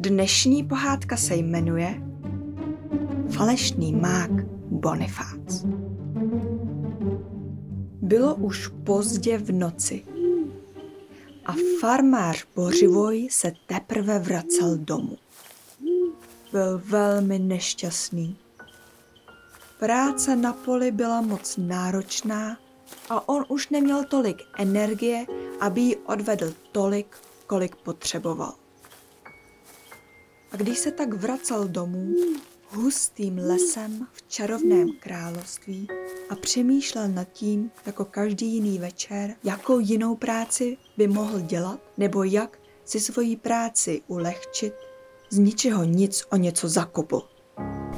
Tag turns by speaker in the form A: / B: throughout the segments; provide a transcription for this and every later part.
A: Dnešní pohádka se jmenuje Falešný mák Bonifác. Bylo už pozdě v noci a farmář Bořivoj se teprve vracel domů. Byl velmi nešťastný. Práce na poli byla moc náročná a on už neměl tolik energie, aby ji odvedl tolik, kolik potřeboval. A když se tak vracel domů, hustým lesem v čarovném království a přemýšlel nad tím, jako každý jiný večer, jakou jinou práci by mohl dělat, nebo jak si svoji práci ulehčit, z ničeho nic o něco zakopl.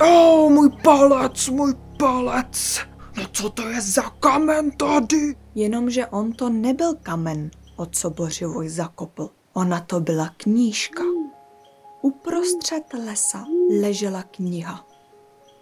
B: Oh, můj palec, můj palec! No co to je za kamen tady?
A: Jenomže on to nebyl kamen, o co Bořivoj zakopl. Ona to byla knížka. Uprostřed lesa ležela kniha.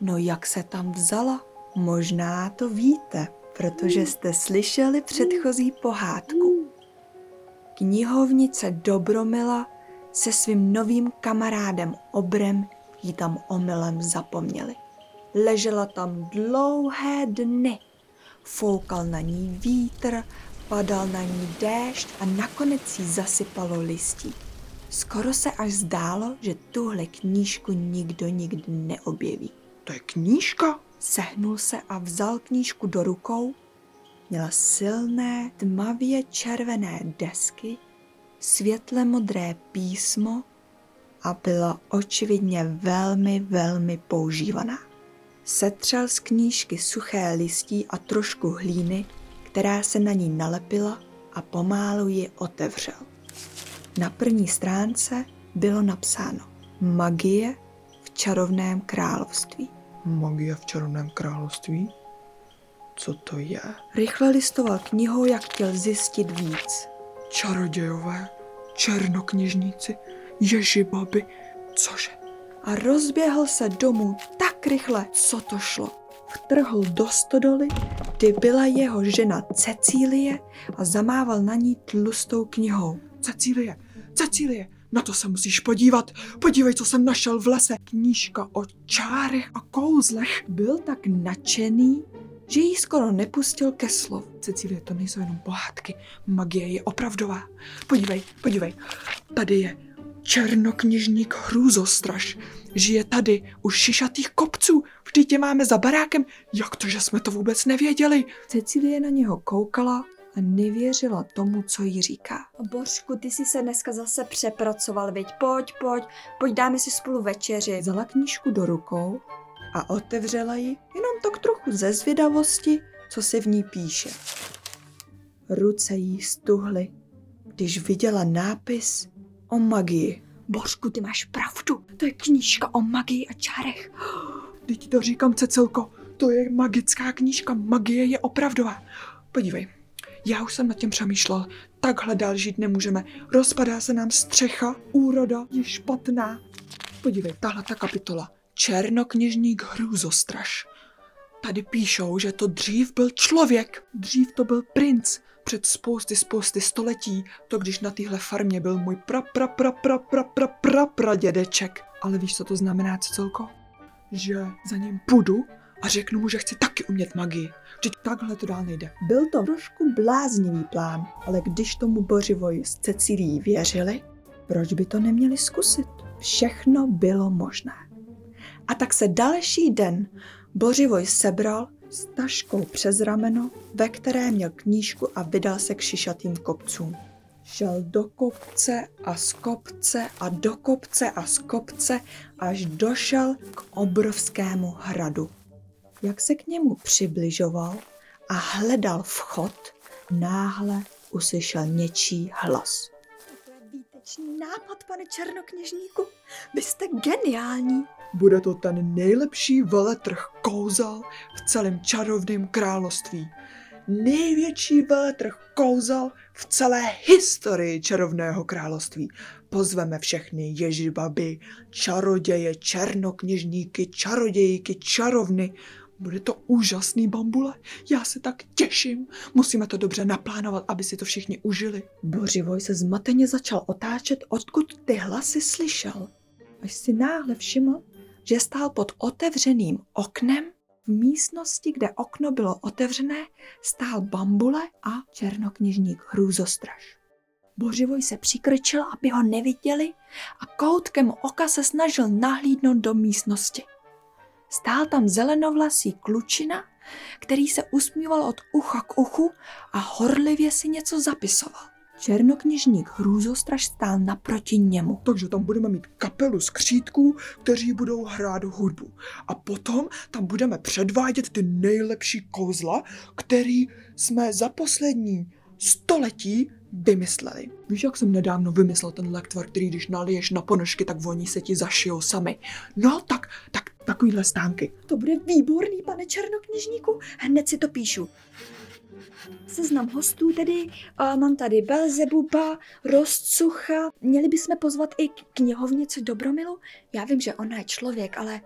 A: No jak se tam vzala? Možná to víte, protože jste slyšeli předchozí pohádku. Knihovnice Dobromila se svým novým kamarádem Obrem ji tam omylem zapomněli. Ležela tam dlouhé dny. Foukal na ní vítr, padal na ní déšť a nakonec jí zasypalo listí. Skoro se až zdálo, že tuhle knížku nikdo nikdy neobjeví.
B: To je knížka?
A: Sehnul se a vzal knížku do rukou. Měla silné, tmavě červené desky, světle modré písmo a byla očividně velmi, velmi používaná. Setřel z knížky suché listí a trošku hlíny, která se na ní nalepila a pomálu ji otevřel. Na první stránce bylo napsáno Magie v čarovném království.
B: Magie v čarovném království? Co to je?
A: Rychle listoval knihou, jak chtěl zjistit víc.
B: Čarodějové, černokněžníci, ježibaby, cože?
A: A rozběhl se domů tak rychle, co to šlo. Vtrhl do stodoly, kdy byla jeho žena Cecílie a zamával na ní tlustou knihou.
B: Cecílie, Cecílie, na to se musíš podívat. Podívej, co jsem našel v lese. Knížka o čárech a kouzlech.
A: Byl tak nadšený, že jí skoro nepustil ke slov.
B: Cecílie, to nejsou jenom pohádky. Magie je opravdová. Podívej, podívej. Tady je černokněžník hrůzostraž. Žije tady u šišatých kopců. Vždyť tě máme za barákem. Jak to, že jsme to vůbec nevěděli?
A: Cecílie na něho koukala a nevěřila tomu, co jí říká. Bořku, ty jsi se dneska zase přepracoval, viď? Pojď, pojď, pojď, dáme si spolu večeři. Vzala knížku do rukou a otevřela ji jenom tak trochu ze zvědavosti, co se v ní píše. Ruce jí stuhly, když viděla nápis o magii. Bořku, ty máš pravdu, to je knížka o magii a čárech.
B: Teď to říkám, Cecilko, to je magická knížka, magie je opravdová. Podívej, já už jsem nad tím přemýšlel. Takhle dál žít nemůžeme. Rozpadá se nám střecha, úroda je špatná. Podívej, tahle ta kapitola. Černokněžník hrůzostraž. Tady píšou, že to dřív byl člověk. Dřív to byl princ. Před spousty, spousty století, to když na téhle farmě byl můj pra, pra, pra, pra, pra, pra, pra, pra dědeček. Ale víš, co to znamená, celko? Že za ním půjdu a řeknu mu, že chci taky umět magii. Vždyť takhle to dál nejde.
A: Byl to trošku bláznivý plán, ale když tomu Bořivoj s Cecílií věřili, proč by to neměli zkusit? Všechno bylo možné. A tak se další den Bořivoj sebral s taškou přes rameno, ve které měl knížku a vydal se k šišatým kopcům. Šel do kopce a z kopce a do kopce a z kopce, až došel k obrovskému hradu. Jak se k němu přibližoval a hledal vchod, náhle uslyšel něčí hlas. To je výtečný nápad, pane černokněžníku. Vy jste geniální.
B: Bude to ten nejlepší veletrh kouzel v celém čarovném království. Největší veletrh kouzel v celé historii čarovného království. Pozveme všechny ježibaby, čaroděje, černokněžníky, čarodějky, čarovny. Bude to úžasný bambule. Já se tak těším. Musíme to dobře naplánovat, aby si to všichni užili.
A: Bořivoj se zmateně začal otáčet, odkud ty hlasy slyšel. až si náhle všiml, že stál pod otevřeným oknem. V místnosti, kde okno bylo otevřené, stál bambule a černokněžník hrůzostraž. Bořivoj se přikrčil, aby ho neviděli a koutkem oka se snažil nahlídnout do místnosti. Stál tam zelenovlasý klučina, který se usmíval od ucha k uchu a horlivě si něco zapisoval. Černokněžník hrůzostraž stál naproti němu.
B: Takže tam budeme mít kapelu skřítků, kteří budou hrát hudbu. A potom tam budeme předvádět ty nejlepší kouzla, který jsme za poslední století vymysleli. Víš, jak jsem nedávno vymyslel ten lektvar, který když naliješ na ponožky, tak oni se ti zašijou sami. No, tak, tak takovýhle stánky.
A: To bude výborný, pane černokněžníku. Hned si to píšu. Seznam hostů tedy, a mám tady Belzebuba, Rostcucha. Měli bychom pozvat i knihovnici Dobromilu? Já vím, že ona je člověk, ale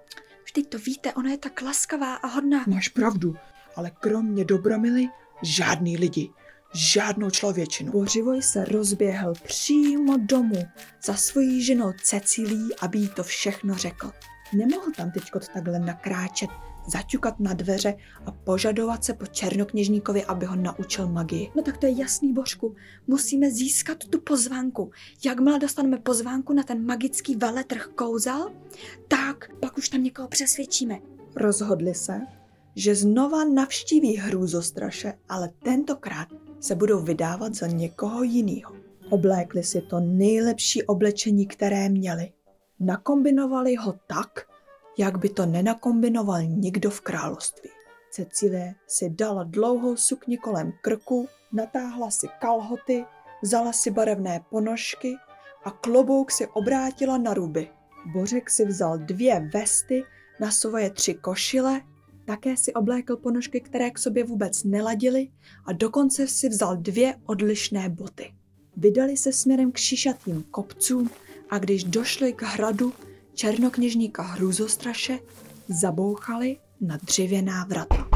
A: vždyť to víte, ona je tak laskavá a hodná.
B: Máš pravdu, ale kromě Dobromily žádný lidi, žádnou člověčinu.
A: Bořivoj se rozběhl přímo domů za svojí ženou Cecilí, aby jí to všechno řekl. Nemohl tam teďkot takhle nakráčet, zaťukat na dveře a požadovat se po černokněžníkovi, aby ho naučil magii. No tak to je jasný, Božku. Musíme získat tu pozvánku. Jakmile dostaneme pozvánku na ten magický veletrh kouzel, tak pak už tam někoho přesvědčíme. Rozhodli se, že znova navštíví hrůzostraše, ale tentokrát se budou vydávat za někoho jiného. Oblékli si to nejlepší oblečení, které měli. Nakombinovali ho tak, jak by to nenakombinoval nikdo v království. Cecilie si dala dlouhou sukni kolem krku, natáhla si kalhoty, vzala si barevné ponožky a klobouk si obrátila na ruby. Bořek si vzal dvě vesty na svoje tři košile, také si oblékl ponožky, které k sobě vůbec neladily a dokonce si vzal dvě odlišné boty. Vydali se směrem k šišatým kopcům a když došli k hradu černokněžníka Hrůzostraše, zabouchali na dřevěná vrata.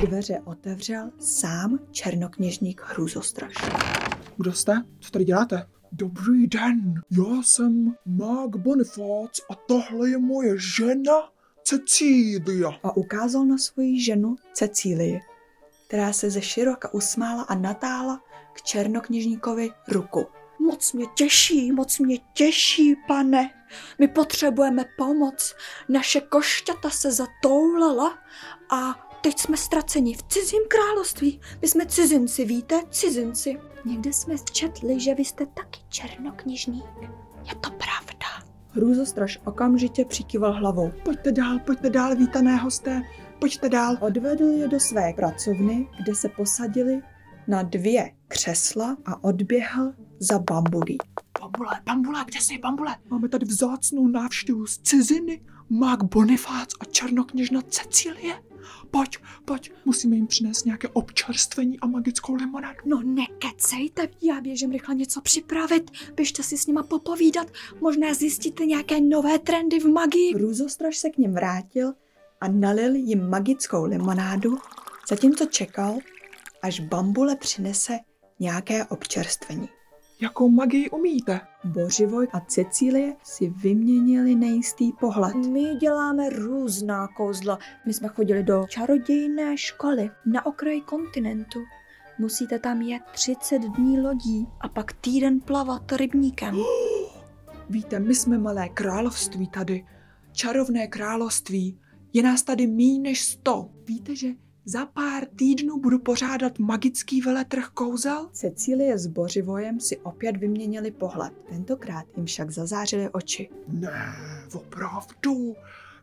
A: Dveře otevřel sám černokněžník Hrůzostraš.
B: Kdo jste? Co tady děláte? Dobrý den, já jsem Mark Bonifác a tohle je moje žena Cecília.
A: A ukázal na svoji ženu Cecílii, která se ze široka usmála a natáhla k černokněžníkovi ruku. Moc mě těší, moc mě těší, pane. My potřebujeme pomoc. Naše košťata se zatoulala a teď jsme ztraceni v cizím království. My jsme cizinci, víte? Cizinci. Někde jsme četli, že vy jste taky černokněžník. Je to pravda. Hrůzostraž okamžitě přikyval hlavou.
B: Pojďte dál, pojďte dál, vítané hosté. Pojďte dál.
A: Odvedl je do své pracovny, kde se posadili na dvě křesla a odběhl za bambulí.
B: Bambule, bambule, kde jsi, bambule? Máme tady vzácnou návštěvu z ciziny. Mark Bonifác a černokněžna Cecilie. Pojď, pojď, musíme jim přinést nějaké občerstvení a magickou limonádu.
A: No nekecejte, já běžím rychle něco připravit, běžte si s nima popovídat, možná zjistíte nějaké nové trendy v magii. Růzostraž se k ním vrátil a nalil jim magickou limonádu, zatímco čekal, až bambule přinese nějaké občerstvení.
B: Jakou magii umíte?
A: Bořivoj a Cecílie si vyměnili nejistý pohled. My děláme různá kouzla. My jsme chodili do čarodějné školy na okraji kontinentu. Musíte tam jet 30 dní lodí a pak týden plavat rybníkem.
B: Víte, my jsme malé království tady. Čarovné království. Je nás tady méně než sto. Víte, že za pár týdnů budu pořádat magický veletrh kouzel?
A: Cecílie s Bořivojem si opět vyměnili pohled. Tentokrát jim však zazářily oči.
B: Ne, opravdu.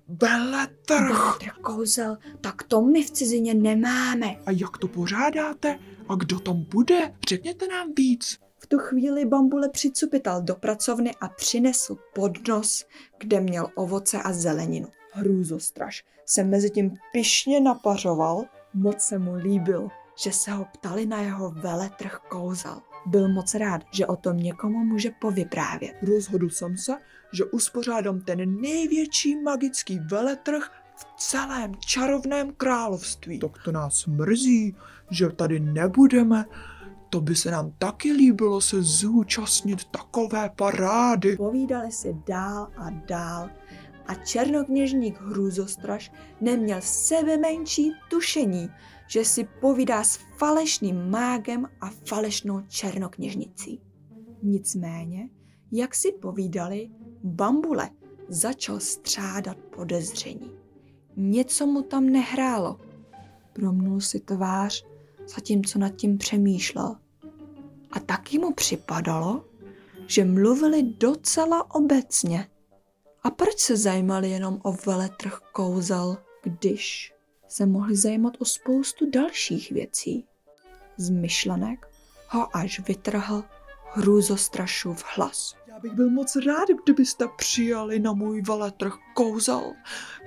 B: Veletrh.
A: Veletrh kouzel, tak to my v cizině nemáme.
B: A jak to pořádáte? A kdo tam bude? Řekněte nám víc.
A: V tu chvíli bambule přicupital do pracovny a přinesl podnos, kde měl ovoce a zeleninu. Hrůzostraž se mezi tím pyšně napařoval, moc se mu líbil, že se ho ptali na jeho veletrh kouzel. Byl moc rád, že o tom někomu může povyprávět.
B: Rozhodl jsem se, že uspořádám ten největší magický veletrh v celém čarovném království. Tak to nás mrzí, že tady nebudeme. to by se nám taky líbilo se zúčastnit takové parády.
A: Povídali si dál a dál a černokněžník Hrůzostraž neměl sebe menší tušení, že si povídá s falešným mágem a falešnou černokněžnicí. Nicméně, jak si povídali, Bambule začal střádat podezření. Něco mu tam nehrálo. Promnul si tvář, zatímco nad tím přemýšlel. A taky mu připadalo, že mluvili docela obecně. A proč se zajímali jenom o veletrh kouzel, když se mohli zajímat o spoustu dalších věcí? Z myšlenek ho až vytrhl hrůzostrašův hlas.
B: Já bych byl moc rád, kdybyste přijali na můj veletrh kouzel.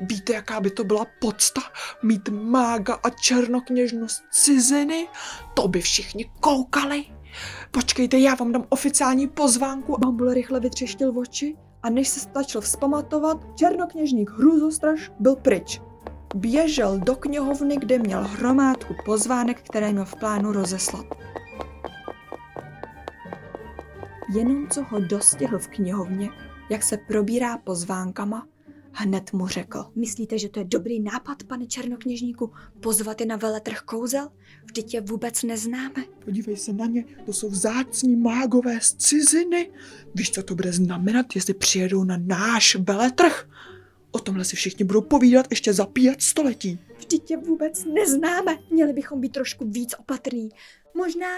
B: Víte, jaká by to byla podsta? Mít mága a černokněžnost ciziny? To by všichni koukali. Počkejte, já vám dám oficiální pozvánku.
A: Bambule rychle vytřeštil oči a než se stačil vzpamatovat, černokněžník hrůzostraž byl pryč. Běžel do knihovny, kde měl hromádku pozvánek, které měl v plánu rozeslat. Jenom co ho dostihl v knihovně, jak se probírá pozvánkama, hned mu řekl. Myslíte, že to je dobrý nápad, pane černokněžníku, pozvat je na veletrh kouzel? Vždyť je vůbec neznáme.
B: Podívej se na ně, to jsou vzácní mágové z ciziny. Víš, co to bude znamenat, jestli přijedou na náš veletrh? O tomhle si všichni budou povídat ještě za pět století.
A: Vždyť je vůbec neznáme. Měli bychom být trošku víc opatrní. Možná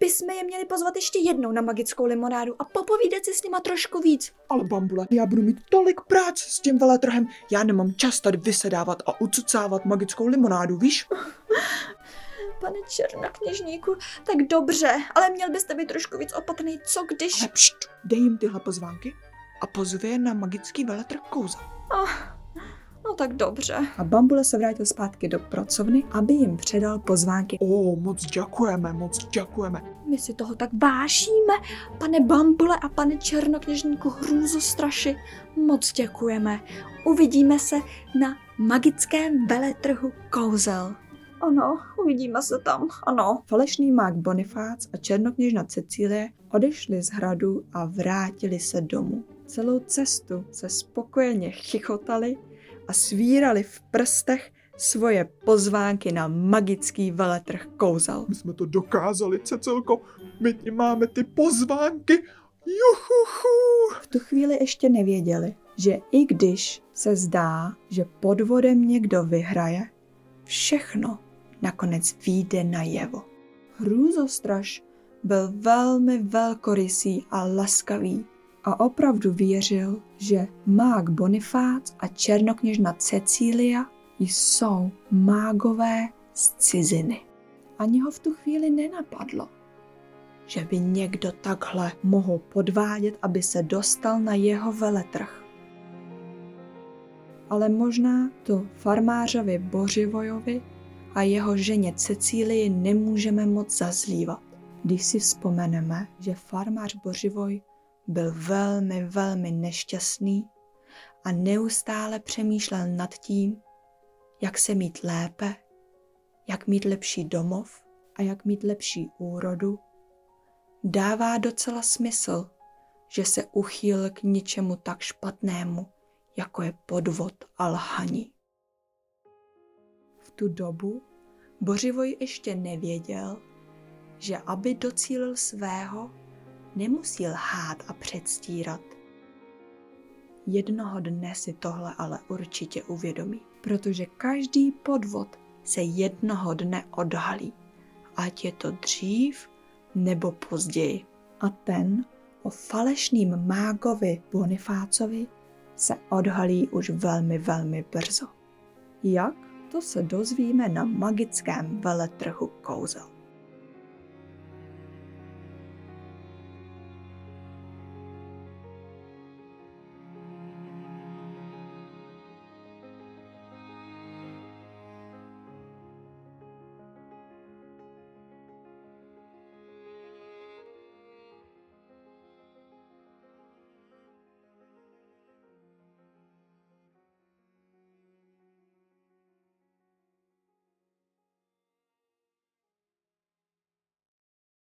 A: bychom je měli pozvat ještě jednou na magickou limonádu a popovídat si s nima trošku víc.
B: Ale bambule, já budu mít tolik práce s tím veletrhem, já nemám čas tady vysedávat a ucucávat magickou limonádu, víš?
A: Pane černokněžníku, tak dobře, ale měl byste být trošku víc opatrný, co když...
B: Ale pšt, dej jim tyhle pozvánky a pozve je na magický veletrh kouzel.
A: Oh, no tak dobře. A Bambule se vrátil zpátky do pracovny, aby jim předal pozvánky.
B: O, moc děkujeme, moc děkujeme.
A: My si toho tak vážíme, pane Bambule a pane černokněžníku Hrůzostraši. Moc děkujeme. Uvidíme se na magickém veletrhu kouzel. Ano, uvidíme se tam, ano. Falešný mák Bonifác a černokněžna Cecílie odešli z hradu a vrátili se domů. Celou cestu se spokojeně chichotali a svírali v prstech svoje pozvánky na magický veletrh kouzel.
B: My jsme to dokázali, Cecilko, my ti máme ty pozvánky. Juchuchu.
A: V tu chvíli ještě nevěděli, že i když se zdá, že podvodem někdo vyhraje, všechno nakonec vyjde najevo. Hrůzostraž byl velmi velkorysý a laskavý a opravdu věřil, že mák Bonifác a černokněžna Cecília jsou mágové z ciziny. Ani ho v tu chvíli nenapadlo, že by někdo takhle mohl podvádět, aby se dostal na jeho veletrh. Ale možná to farmářovi Bořivojovi a jeho ženě Cecílii nemůžeme moc zazlívat, když si vzpomeneme, že farmář Bořivoj byl velmi, velmi nešťastný a neustále přemýšlel nad tím, jak se mít lépe, jak mít lepší domov a jak mít lepší úrodu, dává docela smysl, že se uchýl k něčemu tak špatnému, jako je podvod a lhaní. V tu dobu Bořivoj ještě nevěděl, že aby docílil svého, nemusí lhát a předstírat. Jednoho dne si tohle ale určitě uvědomí, protože každý podvod se jednoho dne odhalí, ať je to dřív nebo později. A ten o falešným mágovi Bonifácovi se odhalí už velmi, velmi brzo. Jak? To se dozvíme na magickém veletrhu kouzel.